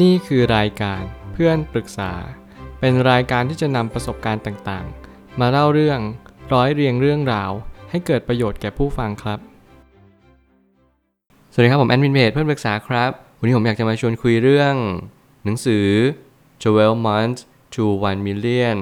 นี่คือรายการเพื่อนปรึกษา เป็นรายการที่จะนำประสบการณ์ต่างๆ มาเล่าเรื่องร้อยเรียงเรื่องราว ให้เกิดประโยชน์แก่ผู้ฟังครับ สวัสดีครับผมแอดมินเพจเพื่อนปรึกษาครับ วันนี้ผมอยากจะมาชวนคุยเรื่อง หนังสือ 12 months to 1 million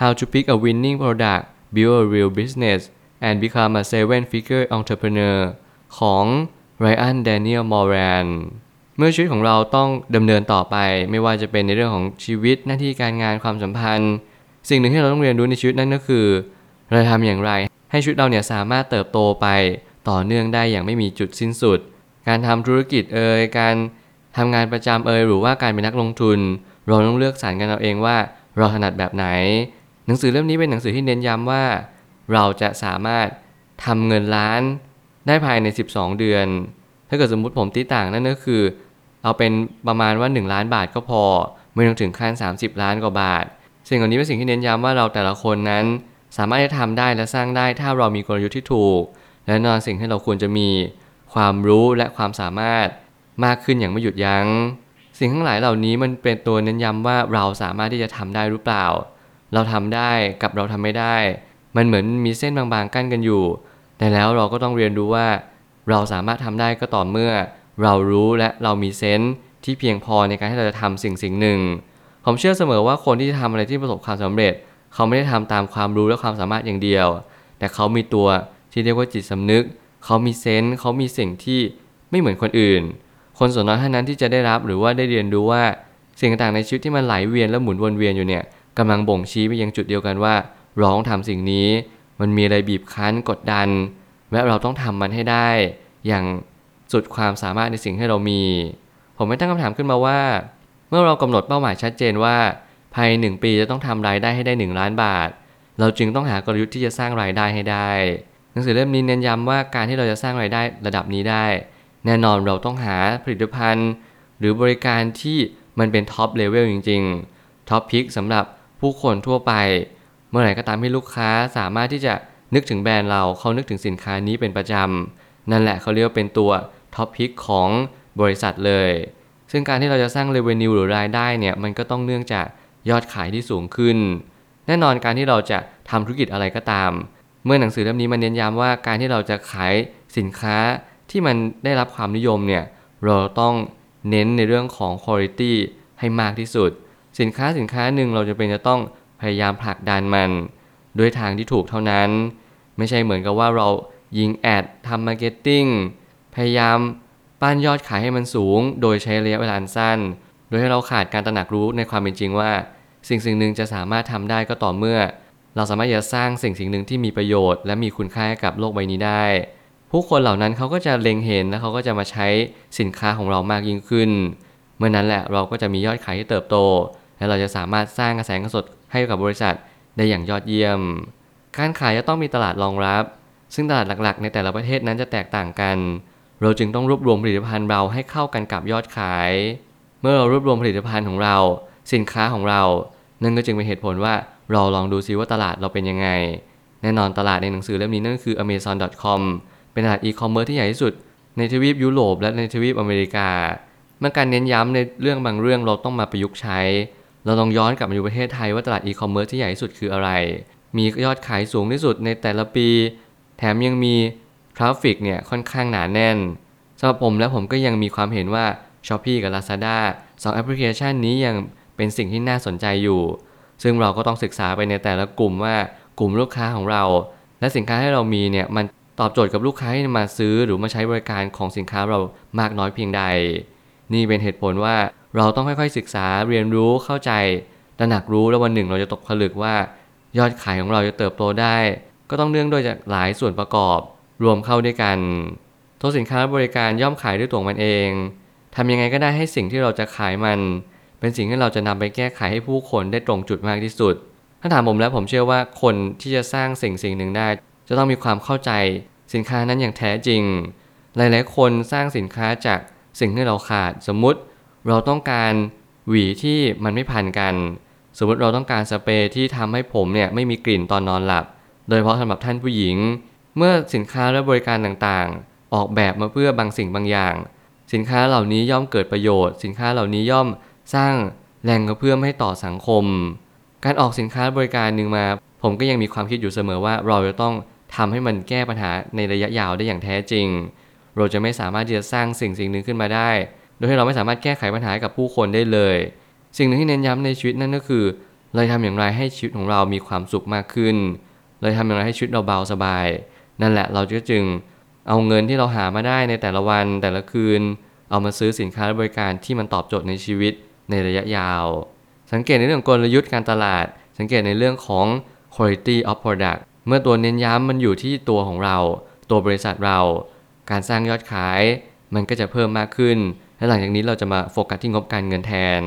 how to pick a winning product build a real business and become a seven figure entrepreneur ของ Ryan Daniel Moran เมื่อชีวิตของเราต้องดำเนินต่อไป ไม่ว่าจะเป็นในเรื่องของชีวิตหน้าที่การงานความสัมพันธ์ สิ่งหนึ่งที่เราต้องเรียนรู้ในชีวิตนั่นก็คือ เราทำอย่างไร ให้ชีวิตเราเนี่ยสามารถเติบโตไปต่อเนื่องได้อย่างไม่มีจุดสิ้นสุด การทำธุรกิจเอ่ยการทำงานประจำเอ่ยหรือว่าการเป็นนักลงทุน เราต้องเลือกสรรกันเอาเองว่า เราถนัดแบบไหน หนังสือเล่มนี้เป็นหนังสือที่เน้นย้ำว่า เราจะสามารถทำเงินล้านได้ภายใน 12 เดือน ถ้าเกิดสมมุติผมตีต่างนั่นก็คือ เอาเป็นประมาณว่า 1 ล้านบาทก็พอ ไม่ต้องถึงขั้น 30 ล้านกว่าบาท สิ่งเหล่านี้เป็นสิ่งที่เน้นย้ำว่าเราแต่ละคนนั้น สามารถจะทำได้และสร้างได้ถ้าเรามีกลยุทธ์ที่ถูก และนอนสิ่งที่เราควรจะมีความรู้และความสามารถมากขึ้นอย่างไม่หยุดยัง้ง สิ่งทั้งหลายเหล่านี้มันเป็นตัวเน้นย้ำว่าเราสามารถที่จะทำได้หรือเปล่า เราทำได้กับเราทำไม่ได้ มันเหมือนมีเส้นบางๆกั้นกันอยู่ แต่แล้วเราก็ต้องเรียนรู้ว่า เราสามารถทำได้ก็ต่อเมื่อ เรารู้และเรามีเซนส์ที่เพียงพอในการที่เราจะทำสิ่งสิ่งหนึ่ง ผมเชื่อเสมอว่าคนที่จะทำอะไรที่ประสบความสำเร็จ เขาไม่ได้ทำตามความรู้และความสามารถอย่างเดียว แต่เขามีตัวที่เรียกว่าจิตสำนึก เขามีเซนส์เขามีสิ่งที่ไม่เหมือนคนอื่น คนส่วนน้อยเท่านั้นที่จะได้รับหรือว่าได้เรียนรู้ว่าสิ่งต่างๆในชีวิตที่มันไหลเวียนและหมุนวนเวียนอยู่เนี่ยกำลังบ่งชี้ไปยังจุดเดียวกันว่าเราต้องทำสิ่งนี้ มันมีอะไรบีบคั้นกดดัน และเราต้องทำมันให้ได้ อย่าง สุดความสามารถในสิ่งที่เรามี ผมไม่ตั้งคำถามขึ้นมาว่า เมื่อเรากำหนดเป้าหมายชัดเจนว่า ภายในหนึ่งปีจะต้องทำรายได้ให้ได้ 1 ล้านบาท เราจึงต้องหากลยุทธ์ที่จะสร้างรายได้ให้ได้ หนังสือเล่มนี้เน้นย้ำว่าการที่เราจะสร้างรายได้ระดับนี้ได้ แน่นอนเราต้องหาผลิตภัณฑ์ หรือบริการที่มันเป็น top level จริงๆ top pick สำหรับผู้คนทั่วไป เมื่อไหร่ก็ตามที่ลูกค้าสามารถที่จะนึกถึงแบรนด์เราเขานึกถึงสินค้านี้เป็นประจำนั่นแหละเขาเรียกว่าเป็นตัว top pick ของบริษัทเลย ซึ่งการที่เราจะสร้าง revenue หรือรายได้เนี่ยมันก็ต้องเนื่องจากยอดขายที่สูงขึ้น แน่นอนการที่เราจะทำธุรกิจอะไรก็ตาม เมื่อหนังสือเล่มนี้มันเน้นย้ำว่าการที่เราจะขายสินค้าที่มันได้รับความนิยมเนี่ยเราต้องเน้นในเรื่องของคุณภาพให้มากที่สุด สินค้าสินค้าหนึ่งเราจะเป็นจะต้องพยายามผลักดันมัน ด้วยทางที่ถูกเท่านั้น ไม่ใช่เหมือนกับว่าเรายิง ad ทำ marketing พยายามปั้นยอดขายให้มันสูง โดยใช้ระยะเวลาสั้น โดยให้เราขาดการตระหนักรู้ในความเป็นจริงว่า สิ่งสิ่งหนึ่งจะสามารถทำได้ก็ต่อเมื่อ เราสามารถจะสร้างสิ่งสิ่งหนึ่งที่มีประโยชน์ และมีคุณค่าให้กับโลกใบนี้ได้ ผู้คนเหล่านั้นเขาก็จะเล็งเห็นและเขาก็จะมาใช้สินค้าของเรามากยิ่งขึ้น เมื่อนั้นแหละเราก็จะมียอดขายที่เติบโต และเราจะสามารถสร้างกระแสเงินสดให้กับบริษัทได้อย่างยอดเยี่ยม การขายจะต้องมีตลาดรองรับ ซึ่งตลาดหลักๆ ในแต่ละประเทศนั้นจะแตกต่างกัน เราจึงต้องรวบรวมผลิตภัณฑ์เราให้เข้ากันกับยอดขาย เมื่อเรารวบรวมผลิตภัณฑ์ของเรา สินค้าของเรา นั่นก็จึงเป็นเหตุผลว่าเราลองดูซิว่าตลาดเราเป็นยังไง แน่นอนตลาดในหนังสือเล่มนี้นั่นคือ amazon.com เป็นตลาดอีคอมเมิร์ซที่ใหญ่ที่สุดในทวีปยุโรปและในทวีปอเมริกาเมื่อการเน้นย้ำในเรื่องบางเรื่องเราต้องมาประยุกต์ใช้ เราลองย้อนกลับมาดูประเทศไทยว่าตลาดอีคอมเมิร์ซที่ใหญ่ที่สุดคืออะไร มียอดขายสูงที่สุดในแต่ละปี แถมยังมี traffic เนี่ยค่อนข้างหนาแน่นสำหรับผมและผมก็ยังมีความเห็นว่า s h อ p e e กับ Lazada สองแอปพลิเคชันนี้ยังเป็นสิ่งที่น่าสนใจอยู่ ซึ่งเราก็ต้องศึกษาไปในแต่ละกลุ่มว่ากลุ่มลูกค้าของเรา และสินค้าที่เรามีเนี่ยมันตอบโจทย์กับลูกค้าที่มาซื้อหรือมาใช้บริการของสินค้าเรามากน้อยเพียงใด นี่เป็นเหตุผลว่าเราต้องค่อยๆศึกษาเรียนรู้เข้าใจตระหนักรู้แล้ววันหนึ่งเราจะตกผลึกว่า ยอดขายของเราจะเติบโตได้ ก็ต้องเนื่องด้วยจากหลายส่วนประกอบ รวมเข้าด้วยกันตัวสินค้าและบริการย่อมขายด้วยตัวมันเองทำยังไงก็ได้ให้สิ่งที่เราจะขายมัน เป็นสิ่งที่เราจะนำไปแก้ไขให้ผู้คนได้ตรงจุดมากที่สุด ถ้าถามผมแล้วผมเชื่อว่าคนที่จะสร้างสิ่งสิ่งหนึ่งได้ จะต้องมีความเข้าใจสินค้านั้นอย่างแท้จริง หลาย ๆ คนสร้างสินค้าจากสิ่งที่เราขาด สมมุติเราต้องการหวีที่มันไม่พันกัน สมมติเราต้องการสเปรย์ที่ทำให้ผมเนี่ยไม่มีกลิ่นตอนนอนหลับ โดยเฉพาะสำหรับท่านผู้หญิง เมื่อสินค้าและบริการต่างๆ ออกแบบมาเพื่อบางสิ่งบางอย่าง สินค้าเหล่านี้ย่อมเกิดประโยชน์ สินค้าเหล่านี้ย่อมสร้างแรงกระเพื่อมให้ต่อสังคม การออกสินค้าบริการหนึ่งมา ผมก็ยังมีความคิดอยู่เสมอว่าเราจะต้องทำให้มันแก้ปัญหาในระยะยาวได้อย่างแท้จริง เราจะไม่สามารถที่จะสร้างสิ่งสิ่งหนึ่งขึ้นมาได้ โดยที่เราไม่สามารถแก้ไขปัญหากับผู้คนได้เลย สิ่งหนึ่งที่เน้นย้ำในชีวิตนั่นก็คือ เราทำอย่างไรให้ชีวิตของเรามีความสุขมากขึ้น เราทำอย่างไรให้ชีวิตเราเบาสบาย นั่นแหละเราก็จึงเอาเงินที่เราหามาได้ในแต่ละวันแต่ละคืน เอามาซื้อสินค้าและบริการที่มันตอบโจทย์ในชีวิตในระยะยาว สังเกตในเรื่องกลยุทธ์การตลาด สังเกตในเรื่องของ quality of product เมื่อตัวเน้นย้ำมันอยู่ที่ตัวของเรา ตัวบริษัทเรา การสร้างยอดขาย มันก็จะเพิ่มมากขึ้น และหลังจากนี้เราจะมาโฟกัสที่งบการเงินแทน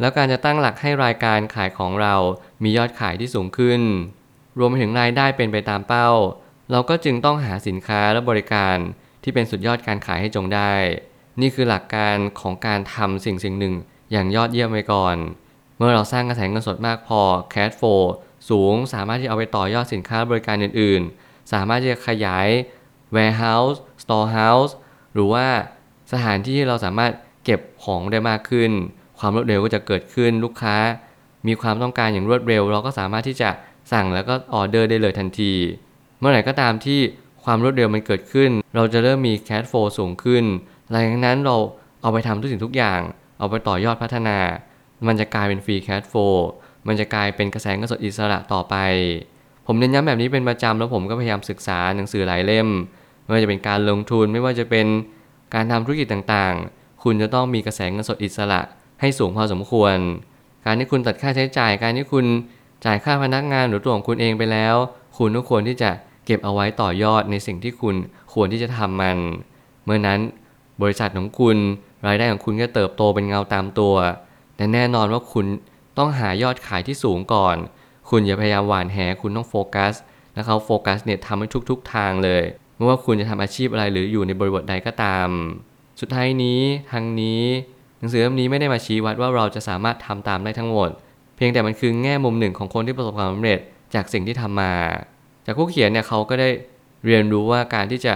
แล้วการจะตั้งหลักให้รายการขายของเรา มียอดขายที่สูงขึ้น รวมไปถึงรายได้เป็นไปตามเป้า เราก็จึงต้องหาสินค้าและบริการที่เป็นสุดยอดการขายให้จงได้ นี่คือหลักการของการทำสิ่งสิ่งหนึ่ง อย่างยอดเยี่ยมไว้ก่อน เมื่อเราสร้างกระแสเงินสดมากพอ cash flow สูงสามารถที่เอาไปต่อยอดสินค้าบริการอื่น ๆ สามารถที่จะขยาย warehouse storehouse หรือว่าสถานที่ที่เราสามารถเก็บของได้มากขึ้น ความรวดเร็วก็จะเกิดขึ้นลูกค้า มีความต้องการอย่างรวดเร็ว เราก็สามารถที่จะสั่งแล้วก็ออเดอร์ได้เลยทันที เมื่อไหร่ก็ตามที่ความรวดเร็วมันเกิดขึ้น เราจะเริ่มมีแคชโฟสูงขึ้น หลังจากนั้นเราเอาไปทำทุกสิ่งทุกอย่าง เอาไปต่อยอดพัฒนา มันจะกลายเป็นฟรีแคชโฟมันจะกลายเป็นกระแสเงินสดอิสระต่อไป ผมเน้นย้ำแบบนี้เป็นประจำแล้วผมก็พยายามศึกษาหนังสือหลายเล่ม ไม่ว่าจะเป็นการลงทุน ไม่ว่าจะเป็นการทำธุรกิจต่างๆ คุณจะต้องมีกระแสเงินสดอิสระให้สูงพอสมควร การที่คุณตัดค่าใช้จ่าย การที่คุณจ่ายค่าพนักงานหรือตัวของคุณเองไปแล้ว คุณก็ควรที่จะ เก็บเอาไว้ต่อยอดในสิ่งที่คุณควรที่จะทำมัน เมื่อนั้นบริษัทของคุณรายได้ของคุณก็เติบโตเป็นเงาตามตัวแต่แน่นอนว่าคุณต้องหายอดขายที่สูงก่อน คุณอย่าพยายามหวานแหคุณต้องโฟกัสและเขาโฟกัสเนี่ยทำให้ทุกๆทางเลยไม่ว่าคุณจะทำอาชีพอะไรหรืออยู่ในบริบทใดก็ตาม สุดท้ายนี้ทางนี้ หนังสือเล่มนี้ไม่ได้มาชี้วัดว่าเราจะสามารถทำตามได้ทั้งหมด เพียงแต่มันคือแง่มุมหนึ่งของคนที่ประสบความสำเร็จจากสิ่งที่ทำมา จากผู้เขียนเนี่ยเขาก็ได้เรียนรู้ว่าการที่จะ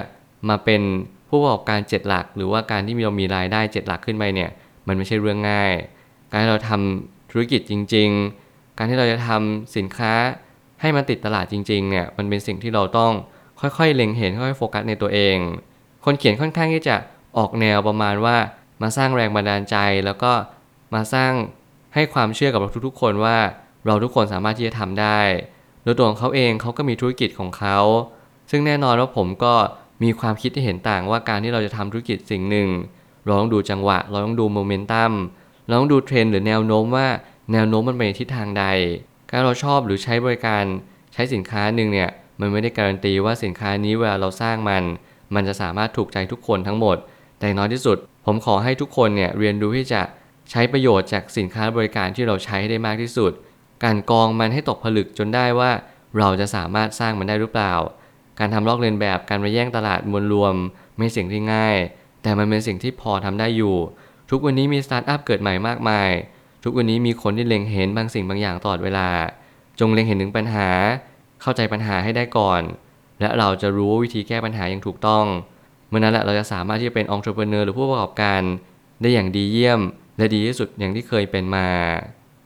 มาเป็นผู้ประกอบการเจ็ดหลัก หรือว่าการที่เรามีรายได้เจ็ดหลักขึ้นไปเนี่ย มันไม่ใช่เรื่องง่าย การที่เราทำธุรกิจจริง ๆ การที่เราจะทำสินค้าให้มันติดตลาดจริงๆเนี่ยมันเป็นสิ่งที่เราต้องค่อยๆ เล็งเห็นค่อยๆโฟกัสในตัวเอง คนเขียนค่อนข้างที่จะออกแนวประมาณว่ามาสร้างแรงบันดาลใจ แล้วก็มาสร้างให้ความเชื่อกับเราทุกๆ คนว่าเราทุกคนสามารถที่จะทำได้ โดยตัวของเขาเองเขาก็มีธุรกิจของเขา ซึ่งแน่นอนว่าผมก็มีความคิดที่เห็นต่างว่าการที่เราจะทำธุรกิจสิ่งหนึ่ง เราต้องดูจังหวะ เราต้องดูโมเมนตัม เราต้องดูเทรนหรือแนวโน้มว่าแนวโน้มมันไปในทิศทางใด การเราชอบหรือใช้บริการใช้สินค้าหนึ่งเนี่ยมันไม่ได้การันตีว่าสินค้านี้เวลาเราสร้างมัน มันจะสามารถถูกใจทุกคนทั้งหมด แต่น้อยที่สุด ผมขอให้ทุกคนเนี่ยเรียนรู้ที่จะใช้ประโยชน์จากสินค้าบริการที่เราใช้ให้ได้มากที่สุด การกองมันให้ตกผลึกจนได้ว่าเราจะสามารถสร้างมันได้หรือเปล่า การทำลอกเลียนแบบการมาแย่งตลาดมวลรวม ไม่สิ่งที่ง่าย แต่มันเป็นสิ่งที่พอทำได้อยู่ ทุกวันนี้มีสตาร์ทอัพเกิดใหม่มากมาย ทุกวันนี้มีคนที่เล็งเห็นบางสิ่งบางอย่างตลอดเวลา จงเล็งเห็นถึงปัญหา เข้าใจปัญหาให้ได้ก่อน และเราจะรู้วิธีแก้ปัญหาอย่างถูกต้องเมื่อนั้นแหละเราจะสามารถที่จะเป็นองค์ประกอบหรือผู้ประกอบการ ได้อย่างดีเยี่ยม และดีที่สุดอย่างที่เคยเป็นมา